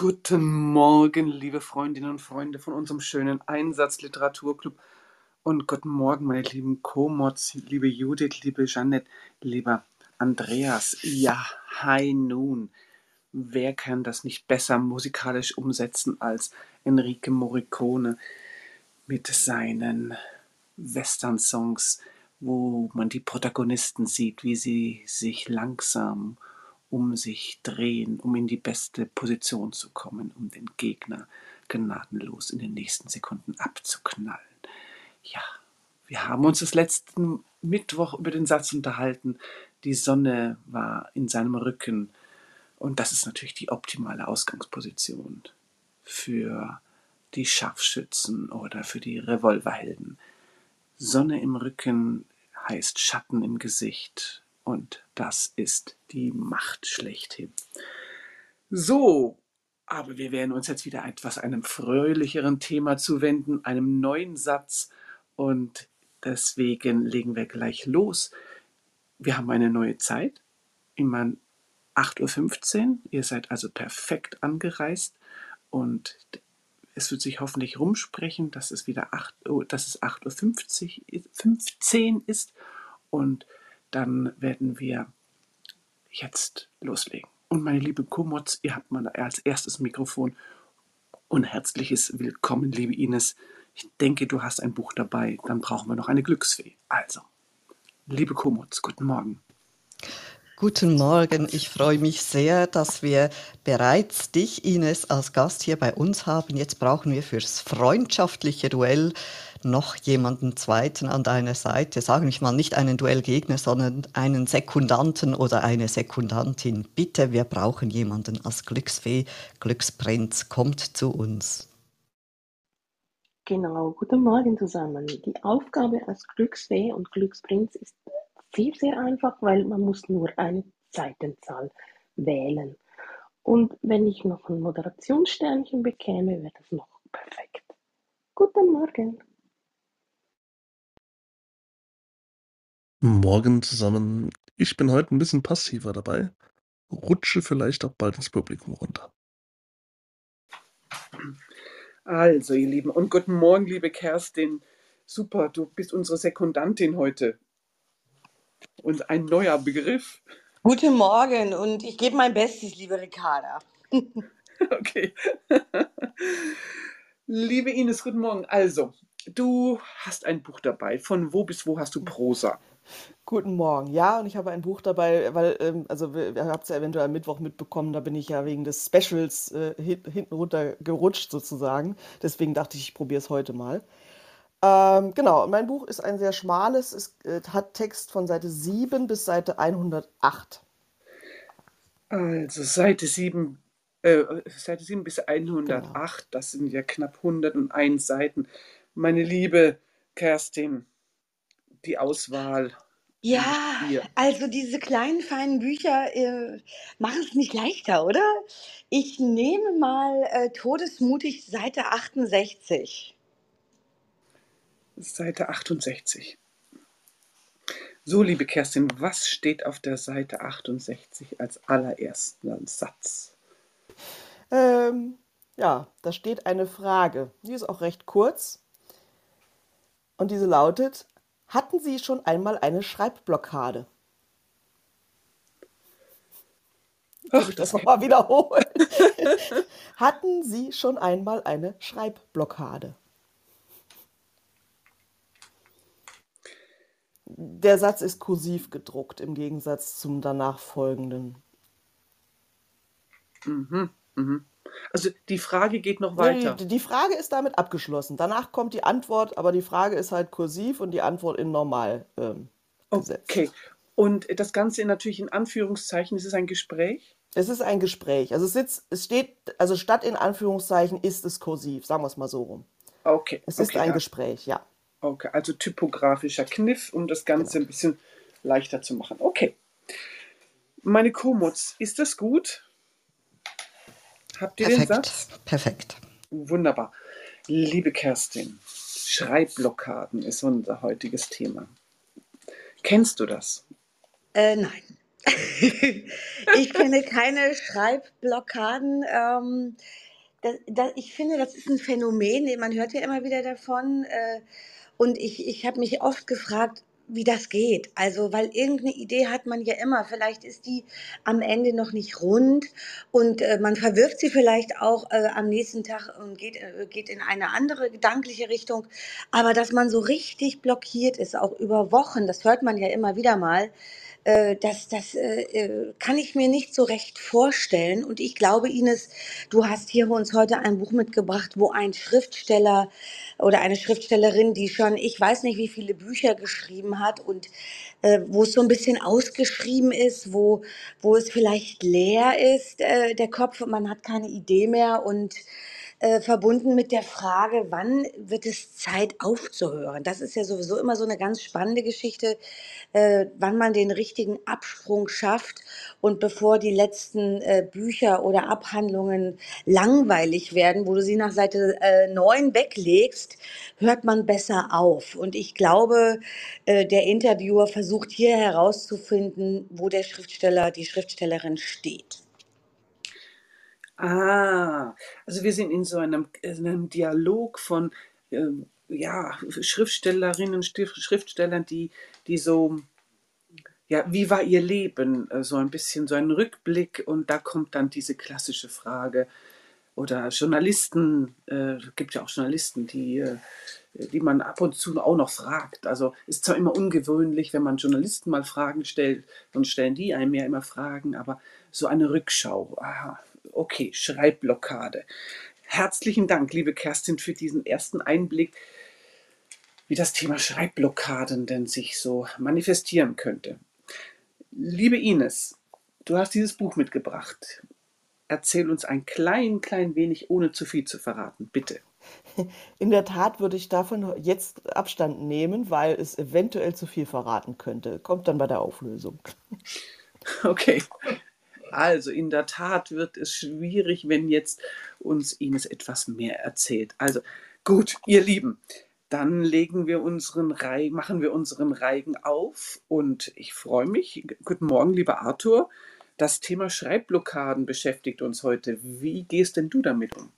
Guten Morgen, liebe Freundinnen und Freunde von unserem schönen Einsatzliteraturclub. Und guten Morgen, meine lieben Komods, liebe Judith, liebe Jeanette, lieber Andreas. Ja, hi nun. Wer kann das nicht besser musikalisch umsetzen als Enrique Morricone mit seinen Western-Songs, wo man die Protagonisten sieht, wie sie sich langsam um sich drehen, um in die beste Position zu kommen, um den Gegner gnadenlos in den nächsten Sekunden abzuknallen. Ja, wir haben uns das letzten Mittwoch über den Satz unterhalten, die Sonne war in seinem Rücken. Und das ist natürlich die optimale Ausgangsposition für die Scharfschützen oder für die Revolverhelden. Sonne im Rücken heißt Schatten im Gesicht, und das ist die Macht schlechthin. So, aber wir werden uns jetzt wieder etwas einem fröhlicheren Thema zuwenden, einem neuen Satz. Und deswegen legen wir gleich los. Wir haben eine neue Zeit. Immer 8.15 Uhr. Ihr seid also perfekt angereist. Und es wird sich hoffentlich rumsprechen, dass es wieder 8, oh, dass es 8.50 Uhr 15 ist. Und dann werden wir jetzt loslegen. Und meine liebe Komods, ihr habt mal als erstes Mikrofon und herzliches Willkommen, liebe Ines. Ich denke, du hast ein Buch dabei, dann brauchen wir noch eine Glücksfee. Also, liebe Komods, guten Morgen. Guten Morgen, ich freue mich sehr, dass wir bereits dich, Ines, als Gast hier bei uns haben. Jetzt brauchen wir fürs freundschaftliche Duell noch jemanden zweiten an deiner Seite. Sagen wir mal nicht einen Duellgegner, sondern einen Sekundanten oder eine Sekundantin. Bitte, wir brauchen jemanden als Glücksfee, Glücksprinz. Kommt zu uns. Genau, guten Morgen zusammen. Die Aufgabe als Glücksfee und Glücksprinz ist sehr, sehr einfach, weil man muss nur eine Seitenzahl wählen. Und wenn ich noch ein Moderationssternchen bekäme, wäre das noch perfekt. Guten Morgen. Morgen zusammen. Ich bin heute ein bisschen passiver dabei. Rutsche vielleicht auch bald ins Publikum runter. Also, ihr Lieben, und guten Morgen, liebe Kerstin. Super, du bist unsere Sekundantin heute und ein neuer Begriff. Guten Morgen und ich gebe mein Bestes, liebe Ricarda. okay. liebe Ines, guten Morgen. Also, du hast ein Buch dabei. Von wo bis wo hast du Prosa? Guten Morgen. Ja, und ich habe ein Buch dabei, weil, ähm, also ihr habt es ja eventuell am Mittwoch mitbekommen, da bin ich ja wegen des Specials äh, hinten runter gerutscht sozusagen. Deswegen dachte ich, ich probiere es heute mal. Ähm, genau, mein Buch ist ein sehr schmales, es äh, hat Text von Seite 7 bis Seite 108. Also Seite 7, äh, Seite 7 bis 108, genau. das sind ja knapp 101 Seiten. Meine liebe Kerstin, die Auswahl. Ja, also diese kleinen, feinen Bücher äh, machen es nicht leichter, oder? Ich nehme mal äh, Todesmutig Seite 68. Seite 68. So, liebe Kerstin, was steht auf der Seite 68 als allerersten Satz? Ähm, ja, da steht eine Frage. Die ist auch recht kurz. Und diese lautet: Hatten Sie schon einmal eine Schreibblockade? Ach, ich das nochmal wiederholen. Hatten Sie schon einmal eine Schreibblockade? der Satz ist kursiv gedruckt im Gegensatz zum danach folgenden. Mhm, mhm. Also die Frage geht noch weiter. Die, die, Frage ist damit abgeschlossen. Danach kommt die Antwort, aber die Frage ist halt kursiv und die Antwort in normal ähm, gesetzt. Okay. Und das Ganze natürlich in Anführungszeichen, ist es ein Gespräch? Es ist ein Gespräch. Also es, sitzt, es steht, also statt in Anführungszeichen ist es kursiv, sagen wir es mal so rum. Okay. Es ist okay, ein ja. Gespräch, ja. Okay, also typografischer Kniff, um das Ganze genau. ein bisschen leichter zu machen. Okay. Meine Komods, ist das gut? Habt ihr Perfekt. den Satz? Perfekt. Wunderbar. Liebe Kerstin, Schreibblockaden ist unser heutiges Thema. Kennst du das? Äh, nein. ich kenne keine Schreibblockaden. Ähm, das, das, ich finde, das ist ein Phänomen, man hört ja immer wieder davon. Äh, und ich, ich habe mich oft gefragt, wie das geht. Also, weil irgendeine Idee hat man ja immer. Vielleicht ist die am Ende noch nicht rund und äh, man verwirft sie vielleicht auch äh, am nächsten Tag und geht, äh, geht in eine andere gedankliche Richtung. Aber dass man so richtig blockiert ist, auch über Wochen, das hört man ja immer wieder mal, äh, das, das äh, äh, kann ich mir nicht so recht vorstellen. Und ich glaube, Ines, du hast hier uns heute ein Buch mitgebracht, wo ein Schriftsteller oder eine Schriftstellerin, die schon, ich weiß nicht, wie viele Bücher geschrieben hat und äh, wo es so ein bisschen ausgeschrieben ist, wo, wo es vielleicht leer ist, äh, der Kopf, und man hat keine Idee mehr und äh, verbunden mit der Frage, wann wird es Zeit aufzuhören? Das ist ja sowieso immer so eine ganz spannende Geschichte, äh, wann man den richtigen Absprung schafft und bevor die letzten äh, Bücher oder Abhandlungen langweilig werden, wo du sie nach Seite äh, 9 weglegst, hört man besser auf. Und ich glaube, äh, der Interviewer versucht hier herauszufinden, wo der Schriftsteller, die Schriftstellerin steht. Ah, also wir sind in so einem, in einem Dialog von äh, ja, Schriftstellerinnen, Schriftstellern, die, die so, ja, wie war ihr Leben? Äh, so ein bisschen so ein Rückblick und da kommt dann diese klassische Frage. Oder Journalisten, äh, gibt ja auch Journalisten, die, äh, die man ab und zu auch noch fragt. Also ist zwar immer ungewöhnlich, wenn man Journalisten mal Fragen stellt, dann stellen die einem ja immer Fragen, aber so eine Rückschau, aha, Okay, Schreibblockade. Herzlichen Dank, liebe Kerstin, für diesen ersten Einblick, wie das Thema Schreibblockaden denn sich so manifestieren könnte. Liebe Ines, du hast dieses Buch mitgebracht. Erzähl uns ein klein, klein wenig, ohne zu viel zu verraten, bitte. In der Tat würde ich davon jetzt Abstand nehmen, weil es eventuell zu viel verraten könnte. Kommt dann bei der Auflösung. Okay, also in der Tat wird es schwierig, wenn jetzt uns Ines etwas mehr erzählt. Also gut, ihr Lieben, dann legen wir unseren Reigen, machen wir unseren Reigen auf und ich freue mich. Guten Morgen, lieber Arthur. Das Thema Schreibblockaden beschäftigt uns heute. Wie gehst denn du damit um?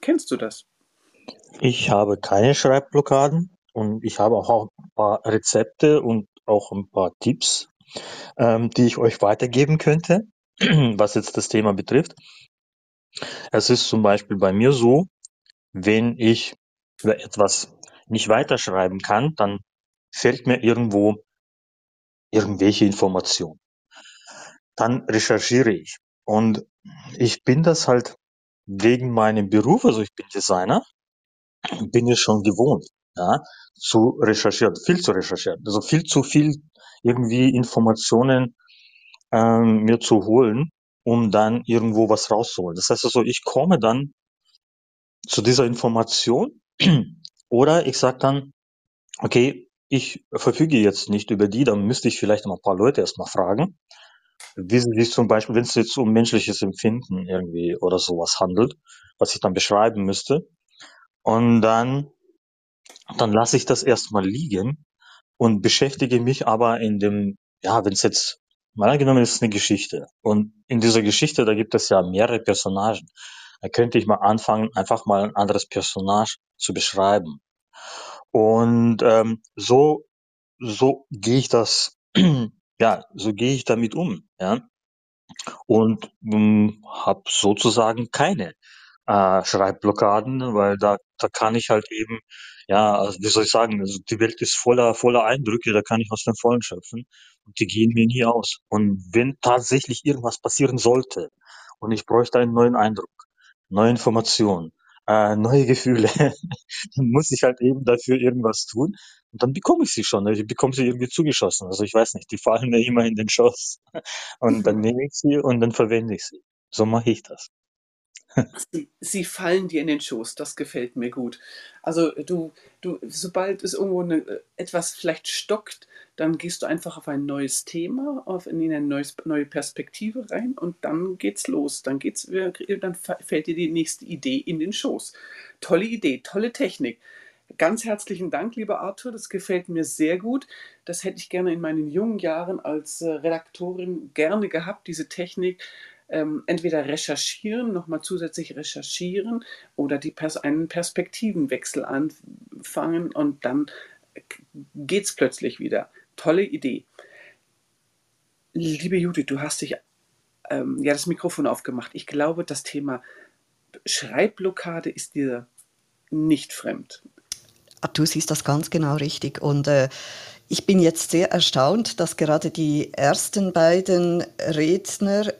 Kennst du das? Ich habe keine Schreibblockaden und ich habe auch ein paar Rezepte und auch ein paar Tipps, ähm, die ich euch weitergeben könnte. was jetzt das Thema betrifft. Es ist zum Beispiel bei mir so, wenn ich über etwas nicht weiterschreiben kann, dann fehlt mir irgendwo irgendwelche Information. Dann recherchiere ich. Und ich bin das halt wegen meinem Beruf, also ich bin Designer, bin ich schon gewohnt, ja, zu recherchieren, viel zu recherchieren. Also viel zu viel irgendwie Informationen ähm, mir zu holen, um dann irgendwo was rauszuholen. Das heißt also, ich komme dann zu dieser Information oder ich sage dann, okay, ich verfüge jetzt nicht über die, dann müsste ich vielleicht mal ein paar Leute erstmal fragen, wie sie sich zum Beispiel, wenn es jetzt um menschliches Empfinden irgendwie oder sowas handelt, was ich dann beschreiben müsste. Und dann, dann lasse ich das erstmal liegen und beschäftige mich aber in dem, ja, wenn es jetzt Mal angenommen, es ist eine Geschichte. Und in dieser Geschichte, da gibt es ja mehrere Personagen. Da könnte ich mal anfangen, einfach mal ein anderes Personage zu beschreiben. Und ähm, so, so gehe ich das, ja, so gehe ich damit um, ja. Und ähm, habe sozusagen keine äh, Schreibblockaden, weil da, da kann ich halt eben, ja, also wie soll ich sagen, also die Welt ist voller, voller Eindrücke, da kann ich aus dem Vollen schöpfen und die gehen mir nie aus. Und wenn tatsächlich irgendwas passieren sollte und ich bräuchte einen neuen Eindruck, neue Informationen, äh, neue Gefühle, dann muss ich halt eben dafür irgendwas tun und dann bekomme ich sie schon. Ich bekomme sie irgendwie zugeschossen. Also ich weiß nicht, die fallen mir immer in den Schoss und dann nehme ich sie und dann verwende ich sie. So mache ich das. Sie, fallen dir in den Schoß, das gefällt mir gut. Also du, du, sobald es irgendwo eine, etwas vielleicht stockt, dann gehst du einfach auf ein neues Thema, auf in eine neues, neue Perspektive rein und dann geht's los. Dann geht's, dann fällt dir die nächste Idee in den Schoß. Tolle Idee, tolle Technik. Ganz herzlichen Dank, lieber Arthur. Das gefällt mir sehr gut. Das hätte ich gerne in meinen jungen Jahren als äh, Redaktorin gerne gehabt, diese Technik. Ähm, entweder recherchieren, nochmal zusätzlich recherchieren oder die Pers einen Perspektivenwechsel anfangen und dann geht es plötzlich wieder. Tolle Idee. Liebe Judith, du hast dich ähm, ja das Mikrofon aufgemacht. Ich glaube, das Thema Schreibblockade ist dir nicht fremd. Ah, du siehst das ganz genau richtig. Und äh, ich bin jetzt sehr erstaunt, dass gerade die ersten beiden Redner,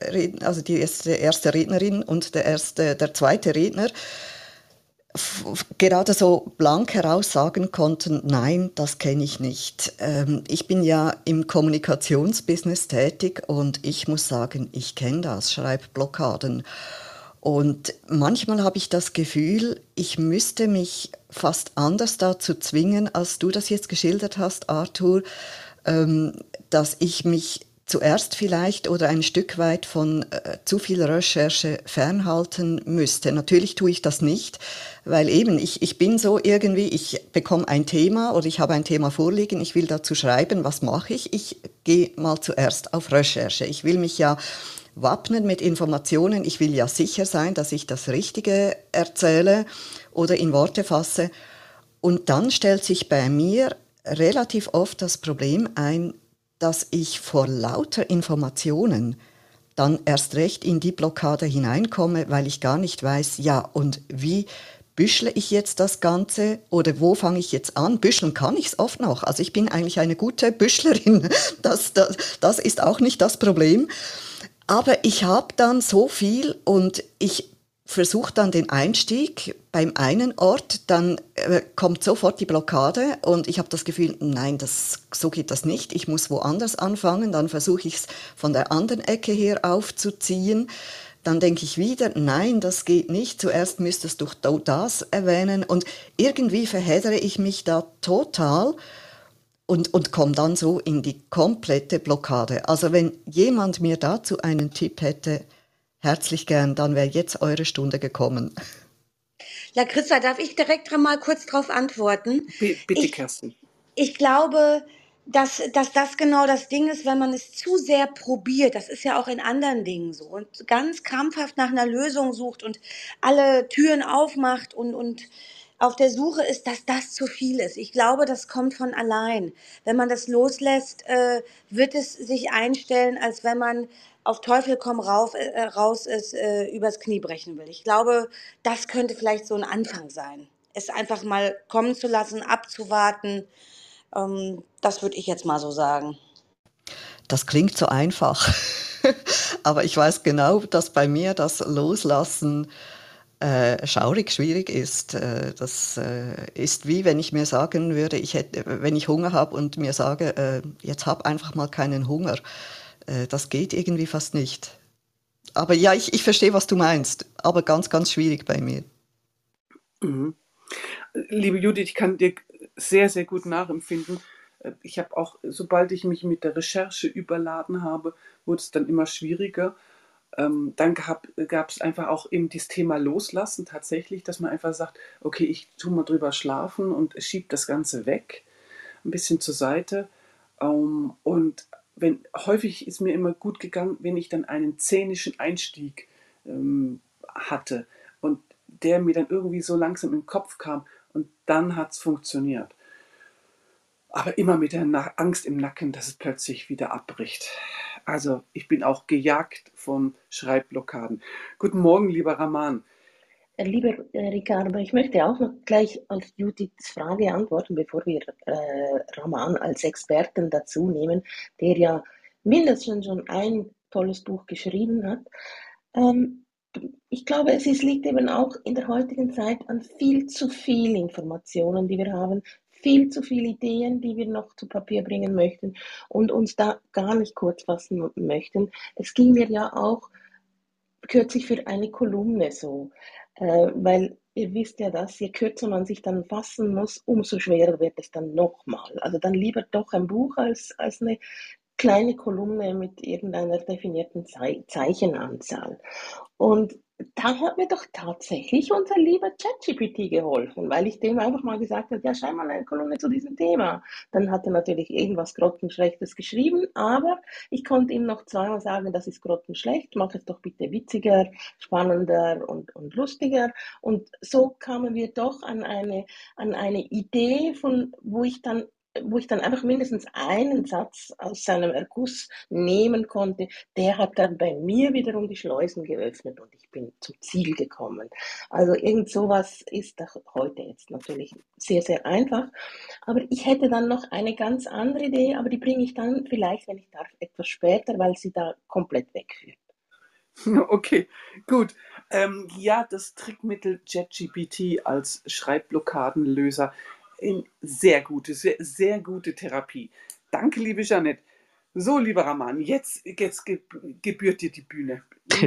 also die erste, Rednerin und der, erste, der zweite Redner, gerade so blank heraus sagen konnten, nein, das kenne ich nicht. Ähm, ich bin ja im Kommunikationsbusiness tätig und ich muss sagen, ich kenne das, Schreibblockaden. Und manchmal habe ich das Gefühl, ich müsste mich fast anders dazu zwingen, als du das jetzt geschildert hast, Arthur, ähm, dass ich mich zuerst vielleicht oder ein Stück weit von äh, zu viel Recherche fernhalten müsste. Natürlich tue ich das nicht, weil eben ich, ich bin so irgendwie, ich bekomme ein Thema oder ich habe ein Thema vorliegen, ich will dazu schreiben, was mache ich? Ich gehe mal zuerst auf Recherche. Ich will mich ja wappnen mit Informationen. Ich will ja sicher sein, dass ich das Richtige erzähle oder in Worte fasse. Und dann stellt sich bei mir relativ oft das Problem ein, dass ich vor lauter Informationen dann erst recht in die Blockade hineinkomme, weil ich gar nicht weiß, ja, und wie büschle ich jetzt das Ganze oder wo fange ich jetzt an? Büscheln kann ich es oft noch. Also ich bin eigentlich eine gute Büschlerin. Das, das, das ist auch nicht das Problem. Aber ich habe dann so viel und ich versuche dann den Einstieg beim einen Ort, dann äh, kommt sofort die Blockade und ich habe das Gefühl, nein, das, so geht das nicht, ich muss woanders anfangen, dann versuche ich es von der anderen Ecke her aufzuziehen. Dann denke ich wieder, nein, das geht nicht. Zuerst müsstest du das erwähnen. Und irgendwie verheddere ich mich da total und, und komme dann so in die komplette Blockade. Also wenn jemand mir dazu einen Tipp hätte, herzlich gern, dann wäre jetzt eure Stunde gekommen. Ja, Christa, darf ich direkt mal kurz darauf antworten? B bitte, Kerstin. Ich glaube, dass, dass das genau das Ding ist, wenn man es zu sehr probiert. Das ist ja auch in anderen Dingen so. Und ganz krampfhaft nach einer Lösung sucht und alle Türen aufmacht und, und auf der Suche ist, dass das zu viel ist. Ich glaube, das kommt von allein. Wenn man das loslässt, äh, wird es sich einstellen, als wenn man auf Teufel komm rauf, äh, raus es äh, übers Knie brechen will. Ich glaube, das könnte vielleicht so ein Anfang sein. Es einfach mal kommen zu lassen, abzuwarten. Ähm, das würde ich jetzt mal so sagen. Das klingt so einfach. Aber ich weiß genau, dass bei mir das Loslassen äh, schaurig schwierig ist. Äh, das äh, ist wie wenn ich mir sagen würde, ich hätte, wenn ich Hunger habe und mir sage, äh, jetzt hab einfach mal keinen Hunger. Äh, das geht irgendwie fast nicht. Aber ja, ich, ich verstehe, was du meinst, aber ganz, ganz schwierig bei mir. Mhm. Liebe Judith, ich kann dir sehr, sehr gut nachempfinden. Ich habe auch, sobald ich mich mit der Recherche überladen habe, wurde es dann immer schwieriger. Ähm, dann gab es einfach auch eben das Thema Loslassen tatsächlich, dass man einfach sagt, okay, ich tue mal drüber schlafen und schiebe das Ganze weg, ein bisschen zur Seite. Ähm, und wenn, häufig ist mir immer gut gegangen, wenn ich dann einen szenischen Einstieg ähm, hatte und der mir dann irgendwie so langsam im Kopf kam und dann hat es funktioniert. Aber immer mit der Angst im Nacken, dass es plötzlich wieder abbricht. Also ich bin auch gejagt von Schreibblockaden. Guten Morgen, lieber Raman. Äh, lieber äh, Ricardo, ich möchte auch noch gleich auf Judiths Frage antworten, bevor wir äh, Raman als Experten dazu nehmen, der ja mindestens schon ein tolles Buch geschrieben hat. Ähm, ich glaube, es liegt eben auch in der heutigen Zeit an viel zu viel Informationen, die wir haben, viel zu viele Ideen, die wir noch zu Papier bringen möchten und uns da gar nicht kurz fassen möchten. Es ging mir ja auch kürzlich für eine Kolumne so, äh, weil ihr wisst ja dass je kürzer man sich dann fassen muss, umso schwerer wird es dann nochmal. Also dann lieber doch ein Buch als, als eine kleine Kolumne mit irgendeiner definierten Ze Zeichenanzahl. Und da hat mir doch tatsächlich unser lieber ChatGPT geholfen, weil ich dem einfach mal gesagt habe, ja, schreib mal eine Kolumne zu diesem Thema. Dann hat er natürlich irgendwas grottenschlechtes geschrieben, aber ich konnte ihm noch zweimal sagen, das ist grottenschlecht, mach es doch bitte witziger, spannender und, und lustiger. Und so kamen wir doch an eine, an eine Idee, von, wo ich dann wo ich dann einfach mindestens einen Satz aus seinem Erguss nehmen konnte, der hat dann bei mir wiederum die Schleusen geöffnet und ich bin zum Ziel gekommen. Also irgend sowas ist heute jetzt natürlich sehr, sehr einfach. Aber ich hätte dann noch eine ganz andere Idee, aber die bringe ich dann vielleicht, wenn ich darf, etwas später, weil sie da komplett wegführt. Okay, gut. Ähm, ja, das Trickmittel JetGPT als Schreibblockadenlöser in sehr gute, sehr, sehr gute Therapie. Danke, liebe Jeanette. So, lieber Raman, jetzt, jetzt gebührt dir die Bühne.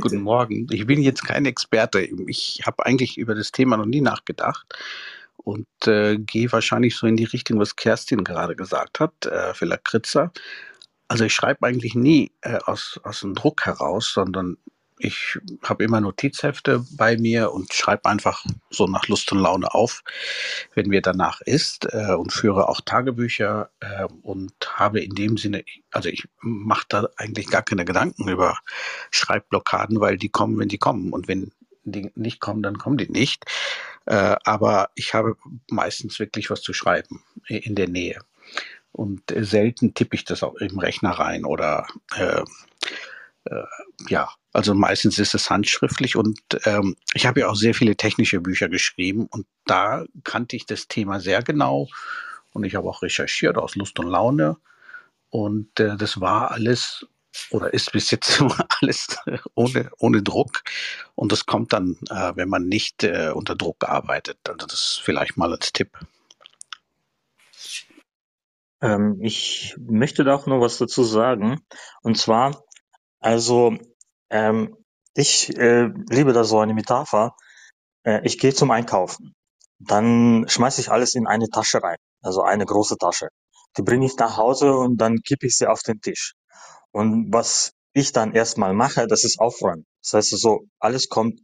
Guten Morgen. Ich bin jetzt kein Experte. Ich habe eigentlich über das Thema noch nie nachgedacht und äh, gehe wahrscheinlich so in die Richtung, was Kerstin gerade gesagt hat, äh, für Lakritzer. Also ich schreibe eigentlich nie äh, aus, aus dem Druck heraus, sondern ich habe immer Notizhefte bei mir und schreibe einfach so nach Lust und Laune auf, wenn mir danach ist äh, und führe auch Tagebücher äh, und habe in dem Sinne, also ich mache da eigentlich gar keine Gedanken über Schreibblockaden, weil die kommen, wenn die kommen und wenn die nicht kommen, dann kommen die nicht. Äh, aber ich habe meistens wirklich was zu schreiben in der Nähe. Und selten tippe ich das auch im Rechner rein oder äh, ja, also meistens ist es handschriftlich und ähm, ich habe ja auch sehr viele technische Bücher geschrieben und da kannte ich das Thema sehr genau und ich habe auch recherchiert aus Lust und Laune und äh, das war alles oder ist bis jetzt alles ohne, ohne Druck und das kommt dann, äh, wenn man nicht äh, unter Druck arbeitet. Also das vielleicht mal als Tipp. Ähm, ich möchte da auch noch was dazu sagen. Und zwar, also ähm, ich äh, liebe da so eine Metapher. Äh, ich gehe zum Einkaufen. Dann schmeiße ich alles in eine Tasche rein, also eine große Tasche. Die bringe ich nach Hause und dann kippe ich sie auf den Tisch. Und was ich dann erstmal mache, das ist aufräumen. Das heißt so, alles kommt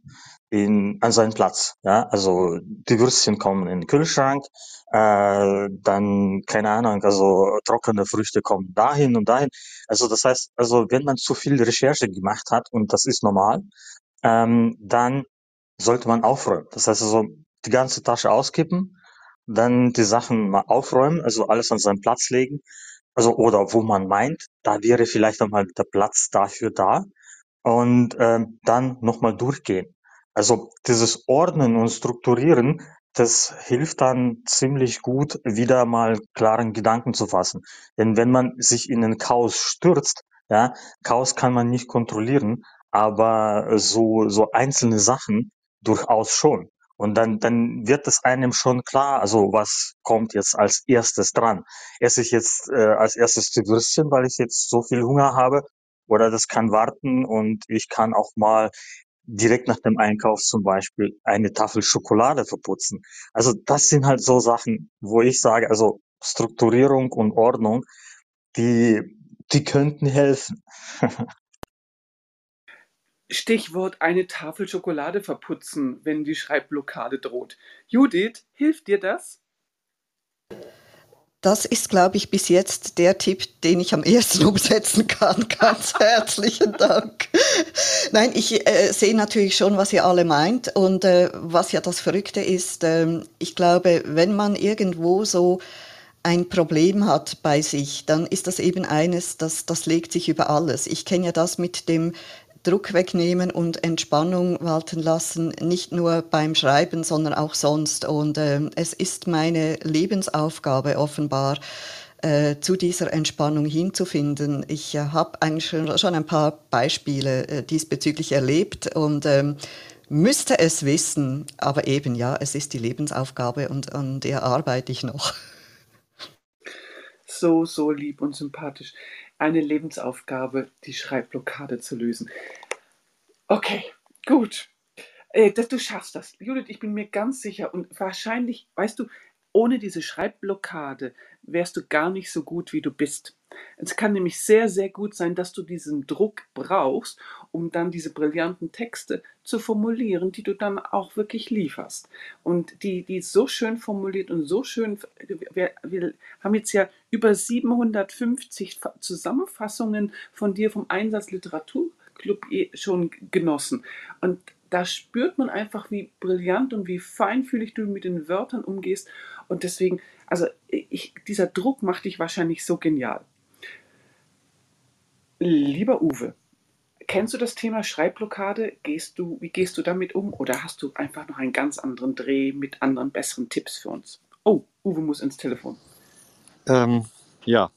in, an seinen Platz. Ja, also die Würstchen kommen in den Kühlschrank, äh, dann keine Ahnung, also trockene Früchte kommen dahin und dahin. Also das heißt, also wenn man zu viel Recherche gemacht hat und das ist normal, ähm, dann sollte man aufräumen. Das heißt also die ganze Tasche auskippen, dann die Sachen mal aufräumen, also alles an seinen Platz legen also oder wo man meint, da wäre vielleicht einmal der Platz dafür da und ähm, dann nochmal durchgehen. Also dieses Ordnen und Strukturieren, das hilft dann ziemlich gut, wieder mal klaren Gedanken zu fassen. Denn wenn man sich in den Chaos stürzt, ja, Chaos kann man nicht kontrollieren, aber so, so einzelne Sachen durchaus schon. Und dann, dann wird es einem schon klar, also was kommt jetzt als erstes dran. Esse ich jetzt äh, als erstes die Würstchen, weil ich jetzt so viel Hunger habe, oder das kann warten und ich kann auch mal direkt nach dem Einkauf zum Beispiel eine Tafel Schokolade verputzen. Also das sind halt so Sachen, wo ich sage, also Strukturierung und Ordnung, die, die könnten helfen. Stichwort eine Tafel Schokolade verputzen, wenn die Schreibblockade droht. Judith, hilft dir das? Das ist, glaube ich, bis jetzt der Tipp, den ich am ersten umsetzen kann. Ganz herzlichen Dank. Nein, ich äh, sehe natürlich schon, was ihr alle meint. Und äh, was ja das Verrückte ist, äh, ich glaube, wenn man irgendwo so ein Problem hat bei sich, dann ist das eben eines, das, das legt sich über alles. Ich kenne ja das mit dem Druck wegnehmen und Entspannung walten lassen, nicht nur beim Schreiben, sondern auch sonst. Und äh, es ist meine Lebensaufgabe offenbar, äh, zu dieser Entspannung hinzufinden. Ich äh, habe eigentlich schon, schon, ein paar Beispiele äh, diesbezüglich erlebt und ähm, müsste es wissen, aber eben ja, es ist die Lebensaufgabe und an der arbeite ich noch. So, so lieb und sympathisch eine Lebensaufgabe, die Schreibblockade zu lösen. Okay, gut. Äh, du schaffst das. Judith, ich bin mir ganz sicher und wahrscheinlich, weißt du, ohne diese Schreibblockade wärst du gar nicht so gut, wie du bist. Es kann nämlich sehr, sehr gut sein, dass du diesen Druck brauchst, um dann diese brillanten Texte zu formulieren, die du dann auch wirklich lieferst. Und die, die so schön formuliert und so schön, wir, wir haben jetzt ja über 750 Zusammenfassungen von dir vom Einsatz Literaturclub eh schon genossen. Und da spürt man einfach, wie brillant und wie feinfühlig du mit den Wörtern umgehst. Und deswegen, also ich, dieser Druck macht dich wahrscheinlich so genial. Lieber Uwe, kennst du das Thema Schreibblockade? Gehst du, wie gehst du damit um? Oder hast du einfach noch einen ganz anderen Dreh mit anderen besseren Tipps für uns? Oh, Uwe muss ins Telefon. Ähm, ja.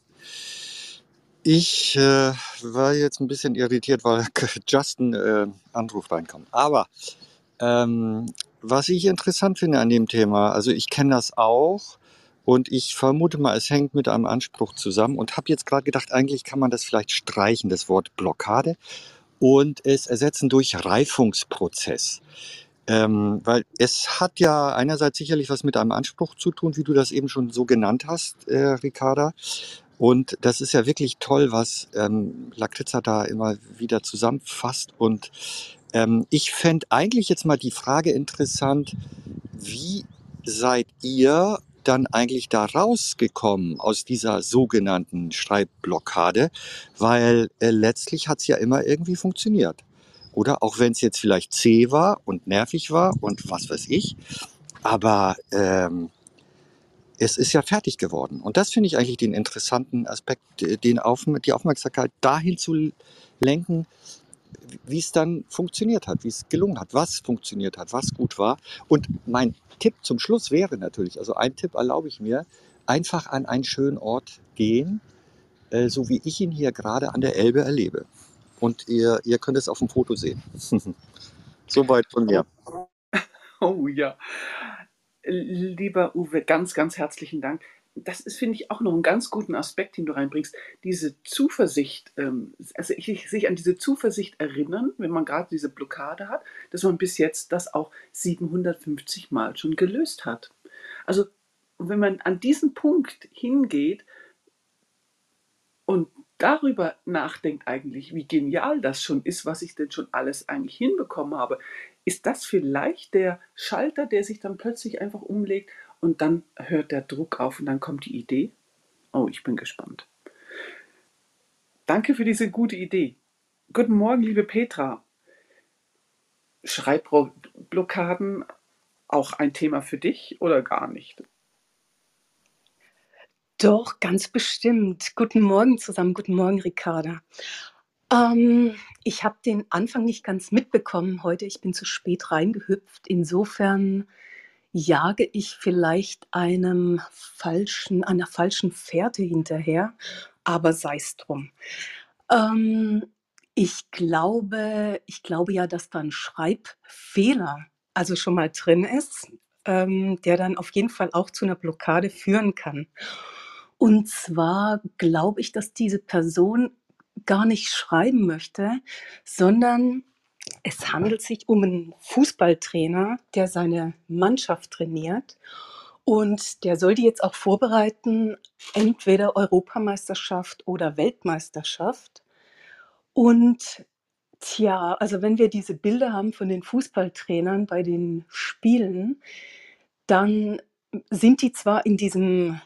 Ich äh, war jetzt ein bisschen irritiert, weil Justin äh, Anruf reinkam. Aber ähm, was ich interessant finde an dem Thema, also ich kenne das auch und ich vermute mal, es hängt mit einem Anspruch zusammen und habe jetzt gerade gedacht, eigentlich kann man das vielleicht streichen, das Wort Blockade, und es ersetzen durch Reifungsprozess. Ähm, weil es hat ja einerseits sicherlich was mit einem Anspruch zu tun, wie du das eben schon so genannt hast, äh, Ricarda. Und das ist ja wirklich toll, was ähm, Lakritza da immer wieder zusammenfasst. Und ähm, ich fände eigentlich jetzt mal die Frage interessant, wie seid ihr dann eigentlich da rausgekommen aus dieser sogenannten Schreibblockade? Weil äh, letztlich hat es ja immer irgendwie funktioniert. Oder auch wenn es jetzt vielleicht zäh war und nervig war und was weiß ich. Aber ähm, es ist ja fertig geworden. Und das finde ich eigentlich den interessanten Aspekt, den auf, die Aufmerksamkeit dahin zu lenken, wie es dann funktioniert hat, wie es gelungen hat, was funktioniert hat, was gut war. Und mein Tipp zum Schluss wäre natürlich, also ein Tipp erlaube ich mir, einfach an einen schönen Ort gehen, äh, so wie ich ihn hier gerade an der Elbe erlebe. Und ihr, ihr könnt es auf dem Foto sehen. Soweit von mir. Oh ja. Lieber Uwe, ganz, ganz herzlichen Dank das ist, finde ich, auch noch einen ganz guten Aspekt, den du reinbringst. Diese Zuversicht, ähm, also ich, sich an diese Zuversicht erinnern, wenn man gerade diese Blockade hat, dass man bis jetzt das auch 750 Mal schon gelöst hat. Also, wenn man an diesen Punkt hingeht und darüber nachdenkt eigentlich, wie genial das schon ist, was ich denn schon alles eigentlich hinbekommen habe, ist das vielleicht der Schalter, der sich dann plötzlich einfach umlegt und dann hört der Druck auf und dann kommt die Idee. Oh, ich bin gespannt. Danke für diese gute Idee. Guten Morgen, liebe Petra. Schreibblockaden auch ein Thema für dich oder gar nicht? Doch, ganz bestimmt. Guten Morgen zusammen. Guten Morgen, Ricarda. Ähm, ich habe den Anfang nicht ganz mitbekommen heute. Ich bin zu spät reingehüpft. Insofern jage ich vielleicht einem falschen, einer falschen Fährte hinterher, aber sei es drum. Ähm, ich glaube, ich glaube ja, dass da ein Schreibfehler also schon mal drin ist, ähm, der dann auf jeden Fall auch zu einer Blockade führen kann. Und zwar glaube ich, dass diese Person gar nicht schreiben möchte, sondern es handelt sich um einen Fußballtrainer, der seine Mannschaft trainiert und der soll die jetzt auch vorbereiten, entweder Europameisterschaft oder Weltmeisterschaft. Und tja, also wenn wir diese Bilder haben von den Fußballtrainern bei den Spielen, dann sind die zwar in diesem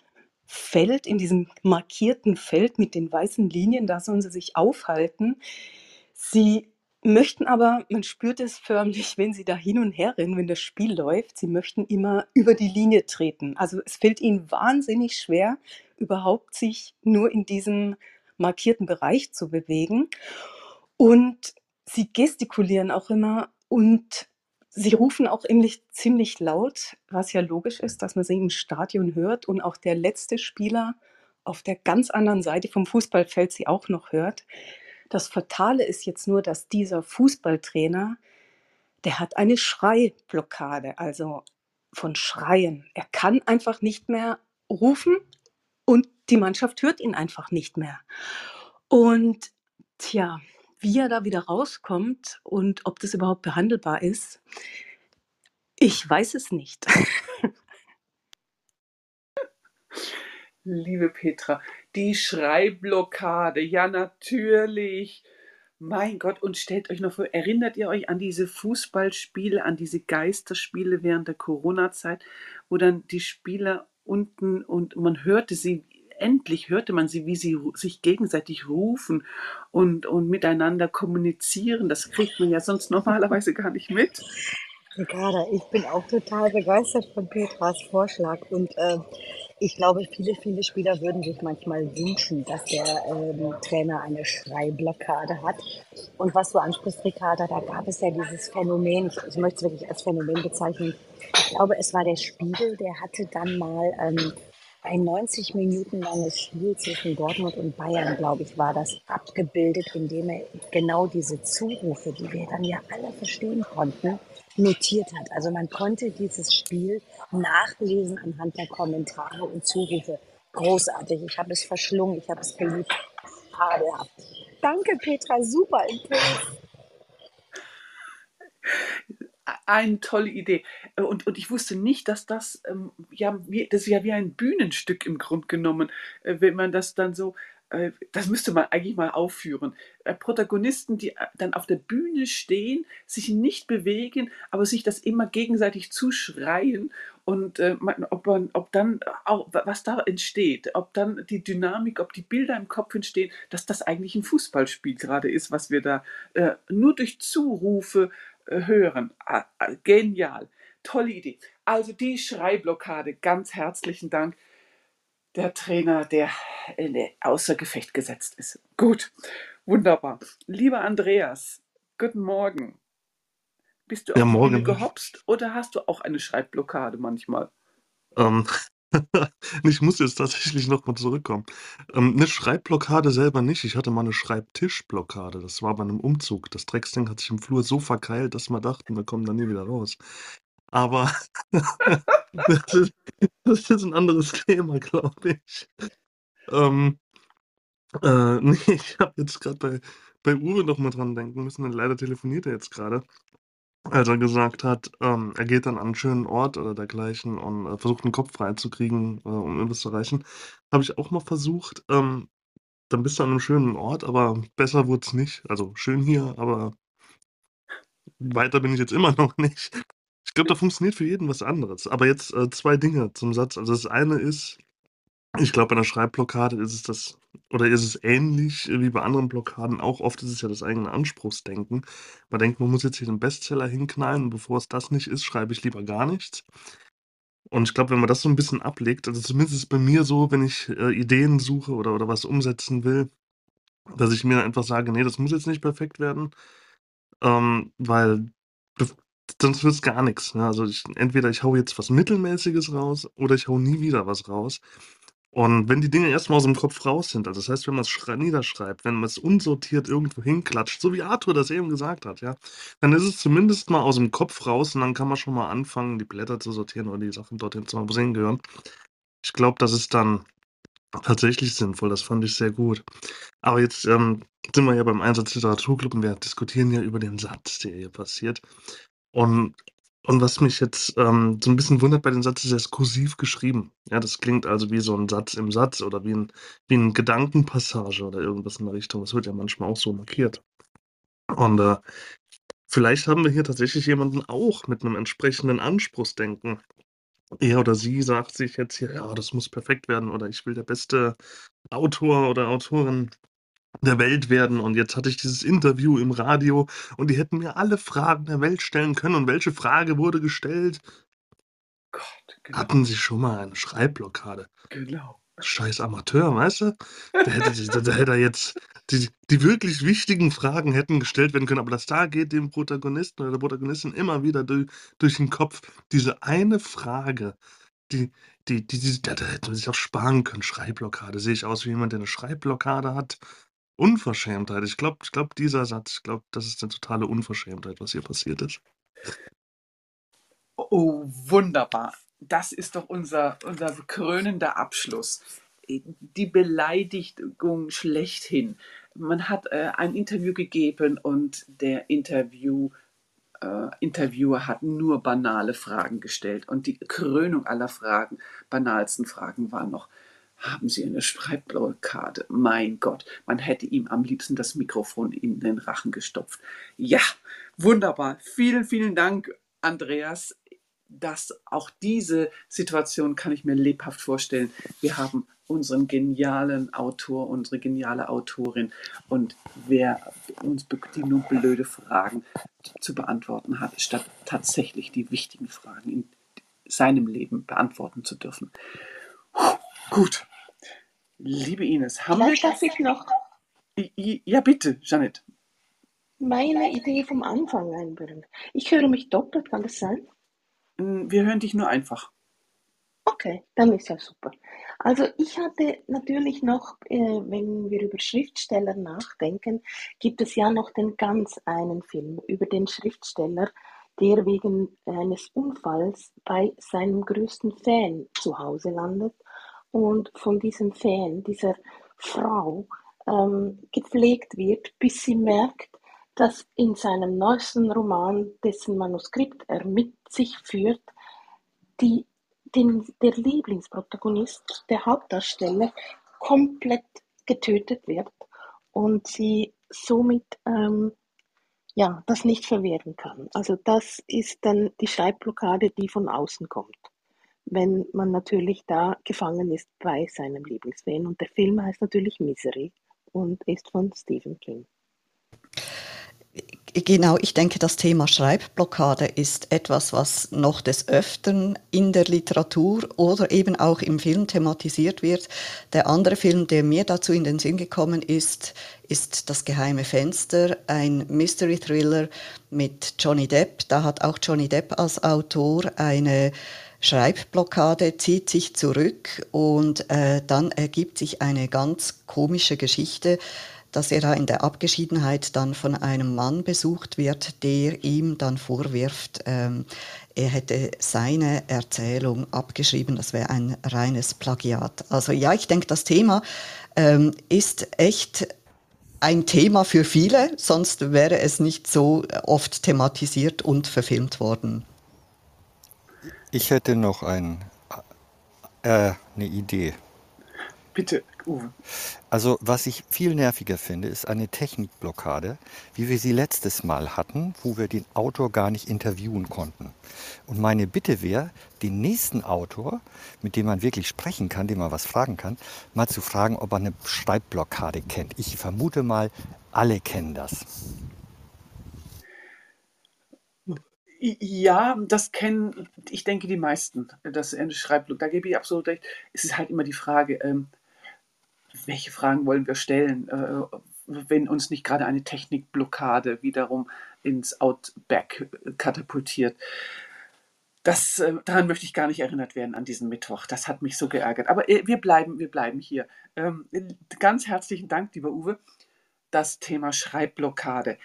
Feld, in diesem markierten Feld mit den weißen Linien, da sollen sie sich aufhalten. Sie möchten aber, man spürt es förmlich, wenn sie da hin und her rennen, wenn das Spiel läuft, sie möchten immer über die Linie treten. Also es fällt ihnen wahnsinnig schwer, überhaupt sich nur in diesem markierten Bereich zu bewegen. Und sie gestikulieren auch immer und sie rufen auch ziemlich, ziemlich laut, was ja logisch ist, dass man sie im Stadion hört und auch der letzte Spieler auf der ganz anderen Seite vom Fußballfeld sie auch noch hört. Das Fatale ist jetzt nur, dass dieser Fußballtrainer, der hat eine Schreiblockade, also von Schreien. Er kann einfach nicht mehr rufen und die Mannschaft hört ihn einfach nicht mehr. Und tja, wie er da wieder rauskommt und ob das überhaupt behandelbar ist, ich weiß es nicht. liebe Petra, die Schreibblockade, ja natürlich. Mein Gott, und stellt euch noch vor, erinnert ihr euch an diese Fußballspiele, an diese Geisterspiele während der Corona-Zeit, wo dann die Spieler unten und man hörte sie, endlich hörte man sie, wie sie sich gegenseitig rufen und, und miteinander kommunizieren. Das kriegt man ja sonst normalerweise gar nicht mit. Ricarda, ich bin auch total begeistert von Petras Vorschlag und äh, ich glaube, viele, viele Spieler würden sich manchmal wünschen, dass der ähm, Trainer eine Schreibblockade hat. Und was du ansprichst, Ricarda, da gab es ja dieses Phänomen, ich, ich möchte es wirklich als Phänomen bezeichnen. Ich glaube, es war der Spiegel, der hatte dann mal ähm, ein 90 Minuten langes Spiel zwischen Dortmund und Bayern, glaube ich, war das abgebildet, indem er genau diese Zurufe, die wir dann ja alle verstehen konnten, notiert hat. Also man konnte dieses Spiel nachlesen anhand der Kommentare und Zurufe. Großartig. Ich habe es verschlungen, ich habe es geliebt. Fabelhaft. Danke, Petra. Super Impuls. Eine tolle Idee. Und, und ich wusste nicht, dass das, ähm, ja, wie, das ist ja wie ein Bühnenstück im Grunde genommen, äh, wenn man das dann so äh, das müsste man eigentlich mal aufführen. Äh, Protagonisten, die äh, dann auf der Bühne stehen, sich nicht bewegen, aber sich das immer gegenseitig zuschreien und ob, man, ob dann auch, was da entsteht, ob dann die Dynamik, ob die Bilder im Kopf entstehen, dass das eigentlich ein Fußballspiel gerade ist, was wir da nur durch Zurufe hören. Ah, ah, genial. Tolle Idee. Also die Schreiblockade, ganz herzlichen Dank der Trainer, der außer Gefecht gesetzt ist. Gut, wunderbar. Lieber Andreas, guten Morgen. Bist du Ja, Bühne morgen. gehopst oder hast du auch eine Schreibblockade manchmal? Ähm, ich muss jetzt tatsächlich noch mal zurückkommen. Ähm, 'ne Schreibblockade selber nicht. Ich hatte mal eine Schreibtischblockade. Das war bei einem Umzug. Das Drecksding hat sich im Flur so verkeilt, dass wir dachten, wir kommen da nie wieder raus. Aber das ist das ist 'n anderes Thema, glaube ich. Ähm, äh, ne, ich habe jetzt gerade bei bei Uwe noch mal dran denken müssen, leider telefoniert er jetzt gerade, als er gesagt hat, ähm, er geht dann an 'n schönen Ort oder dergleichen und, äh, versucht 'n Kopf freizukriegen, äh, um irgendwas zu erreichen. Habe ich auch mal versucht. Ähm, dann bist du an 'nem schönen Ort, aber besser wurd's nicht. Also, schön hier, aber weiter bin ich jetzt immer noch nicht. Ich glaube, da funktioniert für jeden was anderes. Aber jetzt, äh, 2 Dinge zum Satz. Also, das eine ist, ich glaube, bei 'ner Schreibblockade ist es das oder ist es ähnlich wie bei anderen Blockaden auch. Oft ist es ja das eigene Anspruchsdenken. Man denkt, man muss jetzt hier den Bestseller hinknallen und bevor es das nicht ist, schreibe ich lieber gar nichts. Und ich glaube, wenn man das so 'n bisschen ablegt also, zumindest ist es bei mir so, wenn ich, äh, Ideen suche oder oder was umsetzen will, dass ich mir einfach sage: „Ne, das muss jetzt nicht perfekt werden“, ähm, weil sonst wird's gar nix, ne? Also, ich entweder ich haue jetzt was Mittelmäßiges raus oder ich haue nie wieder was raus. Und wenn die Dinge erst mal aus'm Kopf raus sind, also, das heißt, wenn man's schrei niederschreibt, wenn man's unsortiert irgendwo hinklatscht, so wie Arthur das eben gesagt hat, ja, dann ist es zumindest mal aus'm Kopf raus und dann kann man schon mal anfangen, die Blätter zu sortieren oder die Sachen dorthin zu machen, wo sie hingehören. Ich glaube, das ist dann tatsächlich sinnvoll. Das fand ich sehr gut. Aber jetzt, ähm, sind wir ja beim Einsatz Literaturclub und wir diskutieren ja über den Satz, der hier passiert. Und und was mich jetzt, ähm, so 'n bisschen wundert bei dem Satz ist, er ist kursiv geschrieben. Ja, das klingt also wie so 'n Satz im Satz oder wie 'n wie 'n Gedankenpassage oder irgendwas in der Richtung. Das wird ja manchmal auch so markiert. Und, äh, vielleicht haben wir hier tatsächlich jemanden auch mit 'nem entsprechenden Anspruchsdenken. Er oder sie sagt sich jetzt hier: „Ja, das muss perfekt werden“ oder „Ich will der beste Autor oder Autorin der Welt werden und jetzt hatte ich dieses Interview im Radio und die hätten mir alle Fragen der Welt stellen können und welche Frage wurde gestellt? Gott, genau. Hatten Sie schon mal eine Schreibblockade? Genau. Scheiß Amateur, weißt du? Der hätte da da hätte er jetzt die die wirklich wichtigen Fragen hätten gestellt werden können, aber das da geht dem Protagonisten oder der Protagonistin immer wieder du durch den Kopf. Diese eine Frage, die die die die da da hätte man sich auch sparen können. Schreibblockade. Sehe ich aus wie jemand, der 'ne Schreibblockade hat? Unverschämtheit. Ich glaube ich glaube, dieser Satz ich glaube, das ist 'ne totale Unverschämtheit, was hier passiert ist. Oh, wunderbar. Das ist doch unser unser krönender Abschluss. Äh, die Beleidigung schlechthin. Man hat, äh, ein Interview gegeben und der Interview äh, Interviewer hat nur banale Fragen gestellt und die Krönung aller Fragen banalsten Fragen war noch: haben Sie eine Schreibblockade? Mein Gott, man hätte ihm am liebsten das Mikrofon in den Rachen gestopft. Ja, wunderbar. Vielen, vielen Dank, Andreas. Das, auch diese Situation kann ich mir lebhaft vorstellen. Wir haben unseren genialen Autor, unsere geniale Autorin und wer uns die nur blöde Fragen zu beantworten hat, statt tatsächlich die wichtigen Fragen in seinem Leben beantworten zu dürfen. Gut. Liebe Ines, haben wir. darf ich noch Ja, bitte, Janet. meine Idee vom Anfang einbringen. Ich höre mich doppelt, kann das sein? Wir hören dich nur einfach. Okay, dann ist ja super. Also ich hatte natürlich noch, äh, wenn wir über Schriftsteller nachdenken, gibt es ja noch den ganz einen Film über den Schriftsteller, der wegen eines Unfalls bei seinem größten Fan zu Hause landet und von diesem Fan, dieser Frau, ähm, gepflegt wird, bis sie merkt, dass in seinem neuesten Roman, dessen Manuskript er mit sich führt, die, den, der Lieblingsprotagonist, der Hauptdarsteller, komplett getötet wird und sie somit ähm, ja, das nicht verwehren kann. Also das ist dann die Schreibblockade, die von außen kommt, wenn man natürlich da gefangen ist bei seinem Lieblingsfan. Und der Film heißt natürlich Misery und ist von Stephen King. Genau, ich denke, das Thema Schreibblockade ist etwas, was noch des Öfteren in der Literatur oder eben auch im Film thematisiert wird. Der andere Film, der mir dazu in den Sinn gekommen ist, ist Das geheime Fenster, ein Mystery Thriller mit Johnny Depp. Da hat auch Johnny Depp als Autor eine Schreibblockade, zieht sich zurück und äh, dann ergibt sich eine ganz komische Geschichte dass er da in der Abgeschiedenheit dann von einem Mann besucht wird, der ihm dann vorwirft, ähm, er hätte seine Erzählung abgeschrieben, das wäre ein reines Plagiat. Also ja, ich denke, das Thema ähm, ist echt ein Thema für viele, sonst wäre es nicht so oft thematisiert und verfilmt worden. Ich hätte noch ein, äh, eine Idee. Bitte, Uwe. Also, was ich viel nerviger finde, ist eine Technikblockade, wie wir sie letztes Mal hatten, wo wir den Autor gar nicht interviewen konnten. Und meine Bitte wäre, den nächsten Autor, mit dem man wirklich sprechen kann, dem man was fragen kann, mal zu fragen, ob er eine Schreibblockade kennt. Ich vermute mal, alle kennen das. Ja, das kennen, ich denke, die meisten. Das Schreibblock. Da gebe ich absolut recht. Es ist halt immer die Frage, ähm, welche Fragen wollen wir stellen, äh, wenn uns nicht gerade eine Technikblockade wiederum ins Outback katapultiert. Das, äh, daran möchte ich gar nicht erinnert werden an diesen Mittwoch. Das hat mich so geärgert. Aber äh, wir bleiben, wir bleiben hier. Ähm, ganz herzlichen Dank, lieber Uwe. Das Thema Schreibblockade.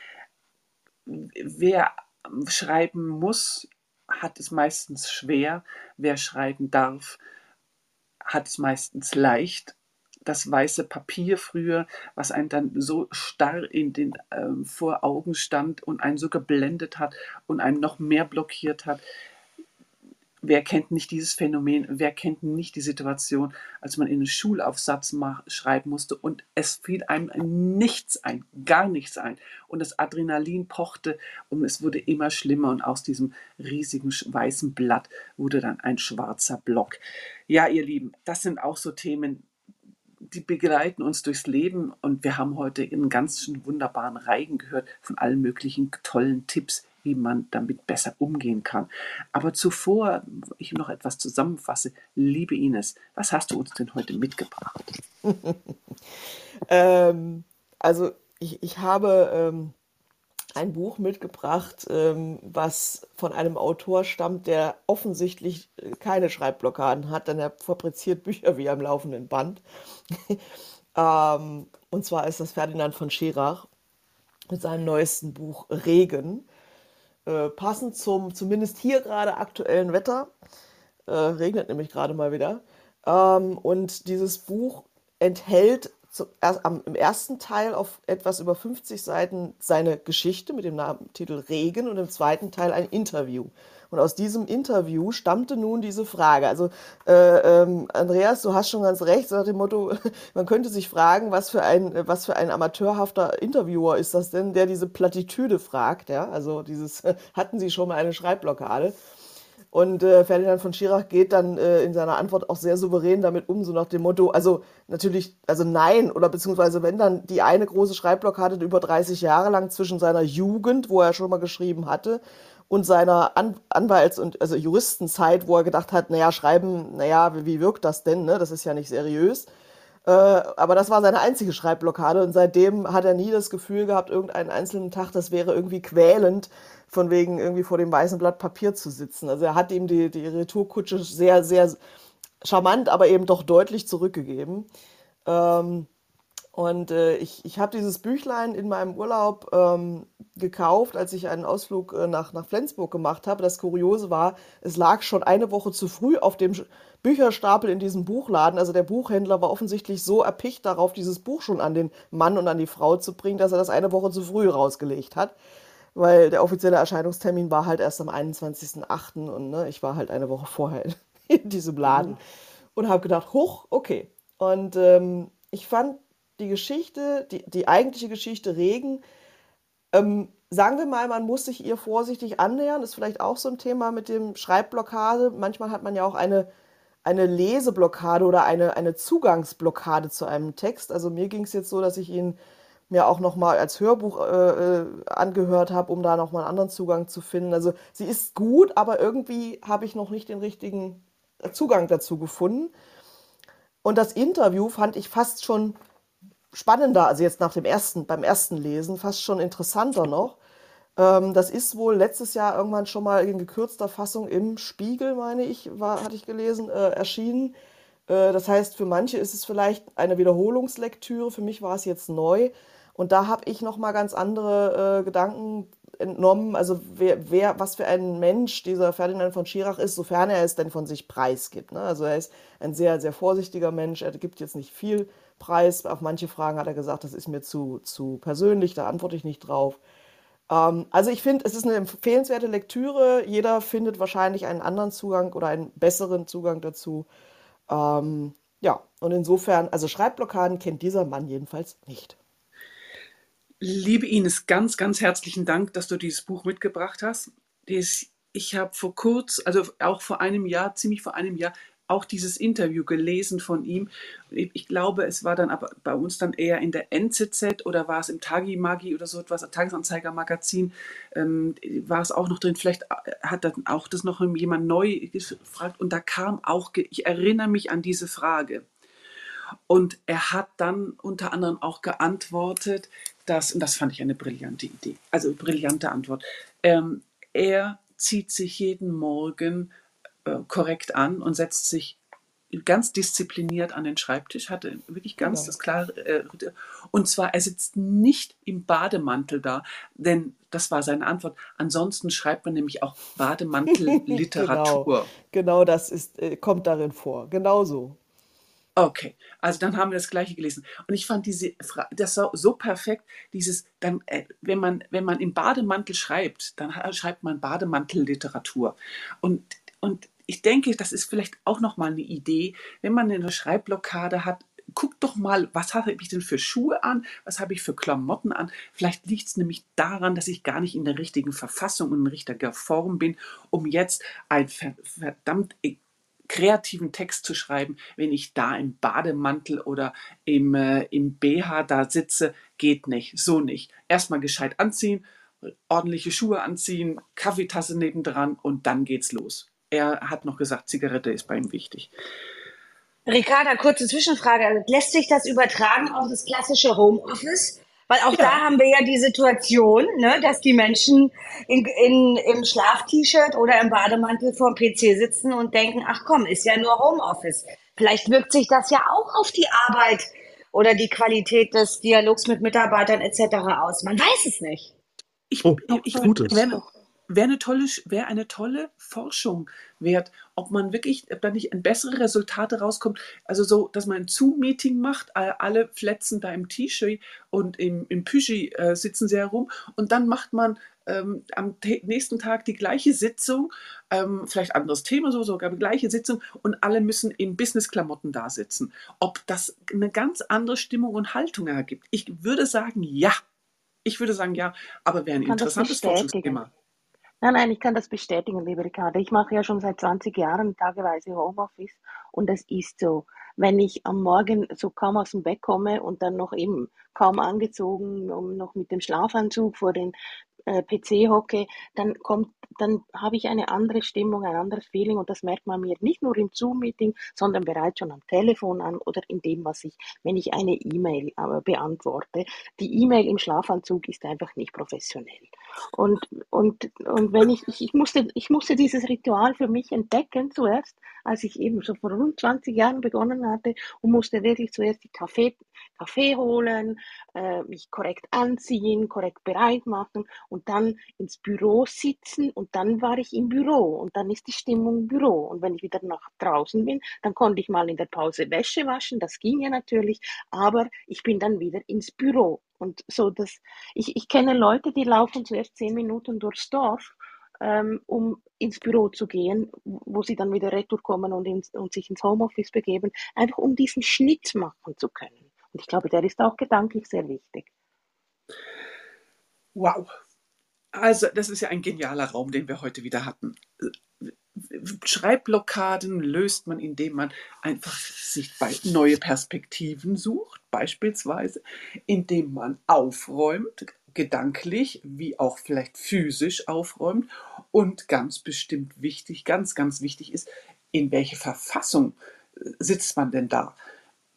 Wer schreiben muss, hat es meistens schwer. Wer schreiben darf, hat es meistens leicht das weiße Papier früher, was einen dann so starr in den ähm, vor Augen stand und einen so geblendet hat und einen noch mehr blockiert hat. Wer kennt nicht dieses Phänomen? Wer kennt nicht die Situation, als man in einen Schulaufsatz schreiben musste und es fiel einem nichts ein, gar nichts ein und das Adrenalin pochte und es wurde immer schlimmer und aus diesem riesigen weißen Blatt wurde dann ein schwarzer Block. Ja, ihr Lieben, das sind auch so Themen, die begleiten uns durchs Leben und wir haben heute einen ganz wunderbaren Reigen gehört von allen möglichen tollen Tipps, wie man damit besser umgehen kann. Aber zuvor ich noch etwas zusammenfasse, liebe Ines, was hast du uns denn heute mitgebracht? ähm, also ich, ich habe ähm, ein Buch mitgebracht, ähm, was von einem Autor stammt, der offensichtlich äh, keine Schreibblockaden hat, denn er fabriziert Bücher wie am laufenden Band. ähm, und zwar ist das Ferdinand von Schirach mit seinem neuesten Buch Regen. Äh, passend zum zumindest hier gerade aktuellen Wetter. Äh, regnet nämlich gerade mal wieder. Ähm, und dieses Buch enthält zu, am, im ersten Teil auf etwas über 50 Seiten seine Geschichte mit dem Namen, Titel Regen und im zweiten Teil ein Interview. Und aus diesem Interview stammte nun diese Frage. Also äh, ähm, Andreas, du hast schon ganz recht, nach dem Motto, man könnte sich fragen, was für ein, was für ein amateurhafter Interviewer ist das denn, der diese Plattitüde fragt. Ja? Also dieses, hatten Sie schon mal eine Schreibblockade? Und äh, Ferdinand von Schirach geht dann äh, in seiner Antwort auch sehr souverän damit um, so nach dem Motto, also natürlich, also nein, oder beziehungsweise wenn dann die eine große Schreibblockade über 30 Jahre lang zwischen seiner Jugend, wo er schon mal geschrieben hatte, und seiner An Anwalts- und also Juristenzeit, wo er gedacht hat, naja, schreiben, naja, wie, wie wirkt das denn? Ne? Das ist ja nicht seriös. Äh, aber das war seine einzige Schreibblockade und seitdem hat er nie das Gefühl gehabt, irgendeinen einzelnen Tag, das wäre irgendwie quälend, von wegen irgendwie vor dem weißen Blatt Papier zu sitzen. Also er hat ihm die, die Retourkutsche sehr, sehr charmant, aber eben doch deutlich zurückgegeben. Ähm, und äh, ich, ich habe dieses Büchlein in meinem Urlaub ähm, gekauft, als ich einen Ausflug äh, nach, nach Flensburg gemacht habe. Das Kuriose war, es lag schon eine Woche zu früh auf dem Bücherstapel in diesem Buchladen. Also der Buchhändler war offensichtlich so erpicht darauf, dieses Buch schon an den Mann und an die Frau zu bringen, dass er das eine Woche zu früh rausgelegt hat weil der offizielle Erscheinungstermin war halt erst am 21.08. und ne, ich war halt eine Woche vorher in, diesem Laden mhm. und habe gedacht, hoch, okay. Und ähm, ich fand die Geschichte, die, die eigentliche Geschichte Regen, ähm, sagen wir mal, man muss sich ihr vorsichtig annähern, ist vielleicht auch so ein Thema mit dem Schreibblockade. Manchmal hat man ja auch eine, eine Leseblockade oder eine, eine Zugangsblockade zu einem Text. Also mir ging es jetzt so, dass ich ihn mir auch noch mal als Hörbuch äh, äh angehört habe, um da noch mal einen anderen Zugang zu finden. Also sie ist gut, aber irgendwie habe ich noch nicht den richtigen Zugang dazu gefunden. Und das Interview fand ich fast schon spannender, also jetzt nach dem ersten, beim ersten Lesen, fast schon interessanter noch. Ähm, das ist wohl letztes Jahr irgendwann schon mal in gekürzter Fassung im Spiegel, meine ich, war, hatte ich gelesen, äh, erschienen. Äh, das heißt, für manche ist es vielleicht eine Wiederholungslektüre, für mich war es jetzt neu. Und da habe ich nochmal ganz andere äh, Gedanken entnommen, also wer, wer, was für ein Mensch dieser Ferdinand von Schirach ist, sofern er es denn von sich preisgibt. Ne? Also er ist ein sehr, sehr vorsichtiger Mensch, er gibt jetzt nicht viel Preis. Auf manche Fragen hat er gesagt, das ist mir zu, zu persönlich, da antworte ich nicht drauf. Ähm, also ich finde, es ist eine empfehlenswerte Lektüre. Jeder findet wahrscheinlich einen anderen Zugang oder einen besseren Zugang dazu. Ähm, ja, und insofern, also Schreibblockaden kennt dieser Mann jedenfalls nicht. Liebe Ines, ganz, ganz herzlichen Dank, dass du dieses Buch mitgebracht hast. Ich habe vor kurz, also auch vor einem Jahr, ziemlich vor einem Jahr, auch dieses Interview gelesen von ihm. Ich glaube, es war dann aber bei uns dann eher in der NZZ oder war es im Tagi Magi oder so etwas, Tagesanzeiger Magazin, ähm, war es auch noch drin. Vielleicht hat dann auch das noch jemand neu gefragt und da kam auch, ich erinnere mich an diese Frage. Und er hat dann unter anderem auch geantwortet, dass, und das fand ich eine brillante Idee, also brillante Antwort, ähm, er zieht sich jeden Morgen äh, korrekt an und setzt sich ganz diszipliniert an den Schreibtisch, hatte wirklich ganz genau. das klare, äh, und zwar, er sitzt nicht im Bademantel da, denn das war seine Antwort. Ansonsten schreibt man nämlich auch Bademantelliteratur. genau, genau das ist, äh, kommt darin vor, genauso. Okay, also dann haben wir das gleiche gelesen. Und ich fand diese das so, so perfekt, dieses, dann, äh, wenn, man, wenn man im Bademantel schreibt, dann schreibt man Bademantelliteratur. Und, und ich denke, das ist vielleicht auch nochmal eine Idee, wenn man eine Schreibblockade hat, guck doch mal, was habe ich denn für Schuhe an, was habe ich für Klamotten an. Vielleicht liegt es nämlich daran, dass ich gar nicht in der richtigen Verfassung und in richtiger Form bin, um jetzt ein verdammt kreativen Text zu schreiben, wenn ich da im Bademantel oder im, äh, im BH da sitze, geht nicht, so nicht. Erstmal gescheit anziehen, ordentliche Schuhe anziehen, Kaffeetasse nebendran und dann geht's los. Er hat noch gesagt, Zigarette ist bei ihm wichtig. Ricarda, kurze Zwischenfrage. Lässt sich das übertragen auf das klassische Homeoffice? Weil auch ja. da haben wir ja die Situation, ne, dass die Menschen in, in, im Schlaf-T-Shirt oder im Bademantel vor dem PC sitzen und denken, ach komm, ist ja nur Homeoffice. Vielleicht wirkt sich das ja auch auf die Arbeit oder die Qualität des Dialogs mit Mitarbeitern etc. aus. Man weiß es nicht. Ich, oh, ich, ich wenn, wäre eine tolle, wäre eine tolle Forschung wert, ob man wirklich, ob da nicht bessere Resultate rauskommt. Also so, dass man ein Zoom-Meeting macht, alle fletzen da im T-Shirt und im, im Püschi äh, sitzen sie herum und dann macht man ähm, am nächsten Tag die gleiche Sitzung, ähm, vielleicht anderes Thema, so sogar die gleiche Sitzung und alle müssen in Business-Klamotten da sitzen. Ob das eine ganz andere Stimmung und Haltung ergibt? Ich würde sagen, ja. Ich würde sagen, ja, aber wäre ein interessantes Forschungsthema. Nein, nein, ich kann das bestätigen, liebe Ricardo. Ich mache ja schon seit 20 Jahren tageweise Homeoffice und es ist so. Wenn ich am Morgen so kaum aus dem Bett komme und dann noch eben kaum angezogen, um noch mit dem Schlafanzug vor den äh, PC hocke, dann kommt, dann habe ich eine andere Stimmung, ein anderes Feeling und das merkt man mir nicht nur im Zoom-Meeting, sondern bereits schon am Telefon an oder in dem, was ich, wenn ich eine E-Mail äh, beantworte. Die E-Mail im Schlafanzug ist einfach nicht professionell. Und, und, und wenn ich, ich, ich musste, ich musste dieses Ritual für mich entdecken zuerst, als ich eben so vor rund 20 Jahren begonnen hatte und musste wirklich zuerst die Kaffee, Kaffee holen, äh, mich korrekt anziehen, korrekt bereit machen und dann ins Büro sitzen und dann war ich im Büro und dann ist die Stimmung im Büro. Und wenn ich wieder nach draußen bin, dann konnte ich mal in der Pause Wäsche waschen, das ging ja natürlich, aber ich bin dann wieder ins Büro. Und so, dass ich, ich kenne Leute, die laufen zuerst zehn Minuten durchs Dorf, ähm, um ins Büro zu gehen, wo sie dann wieder retour kommen und, ins, und sich ins Homeoffice begeben, einfach um diesen Schnitt machen zu können. Und ich glaube, der ist auch gedanklich sehr wichtig. Wow. Also, das ist ja ein genialer Raum, den wir heute wieder hatten. Schreibblockaden löst man, indem man einfach sich neue Perspektiven sucht, beispielsweise, indem man aufräumt, gedanklich wie auch vielleicht physisch aufräumt und ganz bestimmt wichtig, ganz, ganz wichtig ist, in welche Verfassung sitzt man denn da?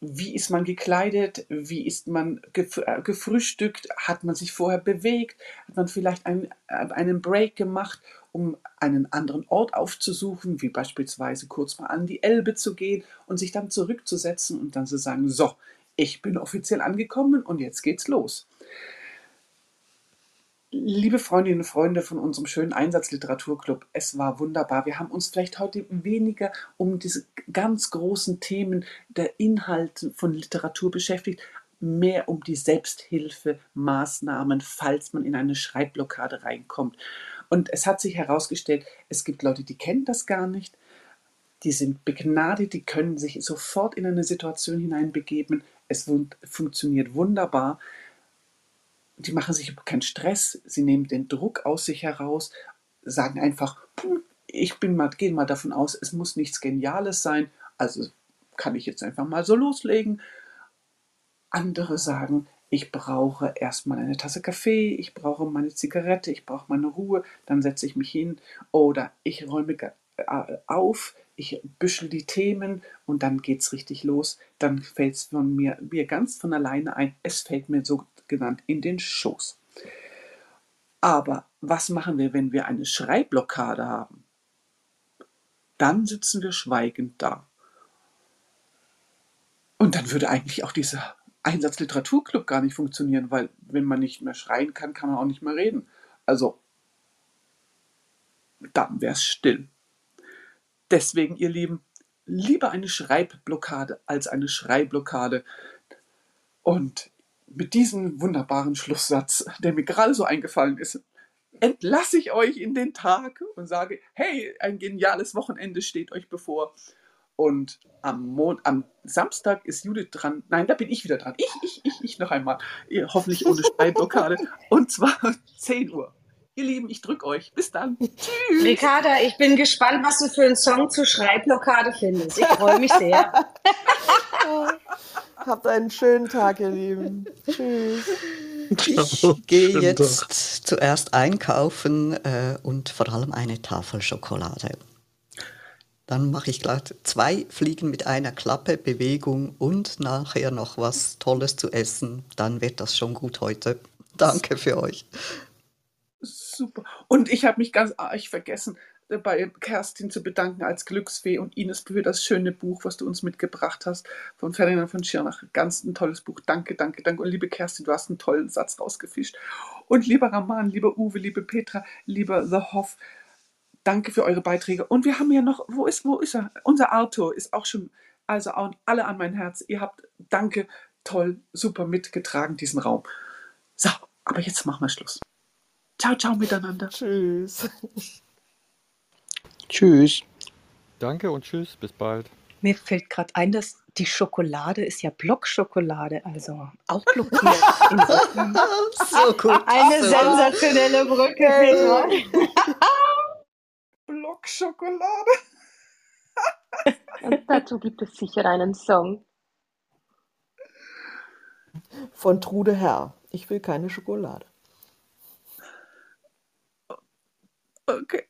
wie ist man gekleidet, wie ist man äh, gefrühstückt, hat man sich vorher bewegt, hat man vielleicht einen, äh, einen Break gemacht, um einen anderen Ort aufzusuchen, wie beispielsweise kurz mal an die Elbe zu gehen und sich dann zurückzusetzen und dann zu sagen, so, ich bin offiziell angekommen und jetzt geht's los. Liebe Freundinnen und Freunde von unserem schönen Einsatzliteraturclub, es war wunderbar. Wir haben uns vielleicht heute weniger um diese ganz großen Themen der Inhalte von Literatur beschäftigt, mehr um die Selbsthilfemaßnahmen, falls man in eine Schreibblockade reinkommt. Und es hat sich herausgestellt, es gibt Leute, die kennen das gar nicht, die sind begnadet, die können sich sofort in eine Situation hineinbegeben. Es funktioniert wunderbar die machen sich keinen Stress, sie nehmen den Druck aus sich heraus, sagen einfach, ich bin mal, gehe mal davon aus, es muss nichts Geniales sein, also kann ich jetzt einfach mal so loslegen. Andere sagen, ich brauche erstmal eine Tasse Kaffee, ich brauche meine Zigarette, ich brauche meine Ruhe, dann setze ich mich hin oder ich räume äh, auf, ich büschel die Themen und dann geht es richtig los. Dann fällt es mir, mir ganz von alleine ein, es fällt mir so genannt, in den Schoß. Aber was machen wir, wenn wir eine Schreibblockade haben? Dann sitzen wir schweigend da. Und dann würde eigentlich auch dieser Einsatzliteraturclub gar nicht funktionieren, weil wenn man nicht mehr schreien kann, kann man auch nicht mehr reden. Also, dann wäre es still. Deswegen, ihr Lieben, lieber eine Schreibblockade als eine Schreibblockade. Und mit diesem wunderbaren Schlusssatz, der mir gerade so eingefallen ist, entlasse ich euch in den Tag und sage, hey, ein geniales Wochenende steht euch bevor. Und am, Mon am Samstag ist Judith dran. Nein, da bin ich wieder dran. Ich, ich, ich, ich noch einmal. Hoffentlich ohne Schreibblockade. und zwar 10 Uhr. Ihr Lieben, ich drücke euch. Bis dann. Tschüss. Ricarda, ich bin gespannt, was du für einen Song zur Schreibblockade findest. Ich freue mich sehr. Habt einen schönen Tag, ihr Lieben. Tschüss. Ich gehe jetzt zuerst einkaufen äh, und vor allem eine Tafel Schokolade. Dann mache ich gleich zwei Fliegen mit einer Klappe, Bewegung und nachher noch was Tolles zu essen. Dann wird das schon gut heute. Danke für euch. Super. Und ich habe mich ganz arg vergessen, äh, bei Kerstin zu bedanken als Glücksfee und Ines für das schöne Buch, was du uns mitgebracht hast, von Ferdinand von Schirnach. Ganz ein tolles Buch. Danke, danke, danke. Und liebe Kerstin, du hast einen tollen Satz rausgefischt. Und lieber Raman, lieber Uwe, liebe Petra, lieber The Hoff, danke für eure Beiträge. Und wir haben ja noch, wo ist, wo ist er? Unser Arthur ist auch schon, also auch alle an mein Herz. Ihr habt, danke, toll, super mitgetragen, diesen Raum. So, aber jetzt machen wir Schluss. Ciao, ciao miteinander. Tschüss. Tschüss. Danke und tschüss, bis bald. Mir fällt gerade ein, dass die Schokolade ist ja Blockschokolade, also auch blockiert. So gut. Eine so. sensationelle Brücke, Petra. Blockschokolade. Und dazu gibt es sicher einen Song. Von Trude Herr. Ich will keine Schokolade. Okay.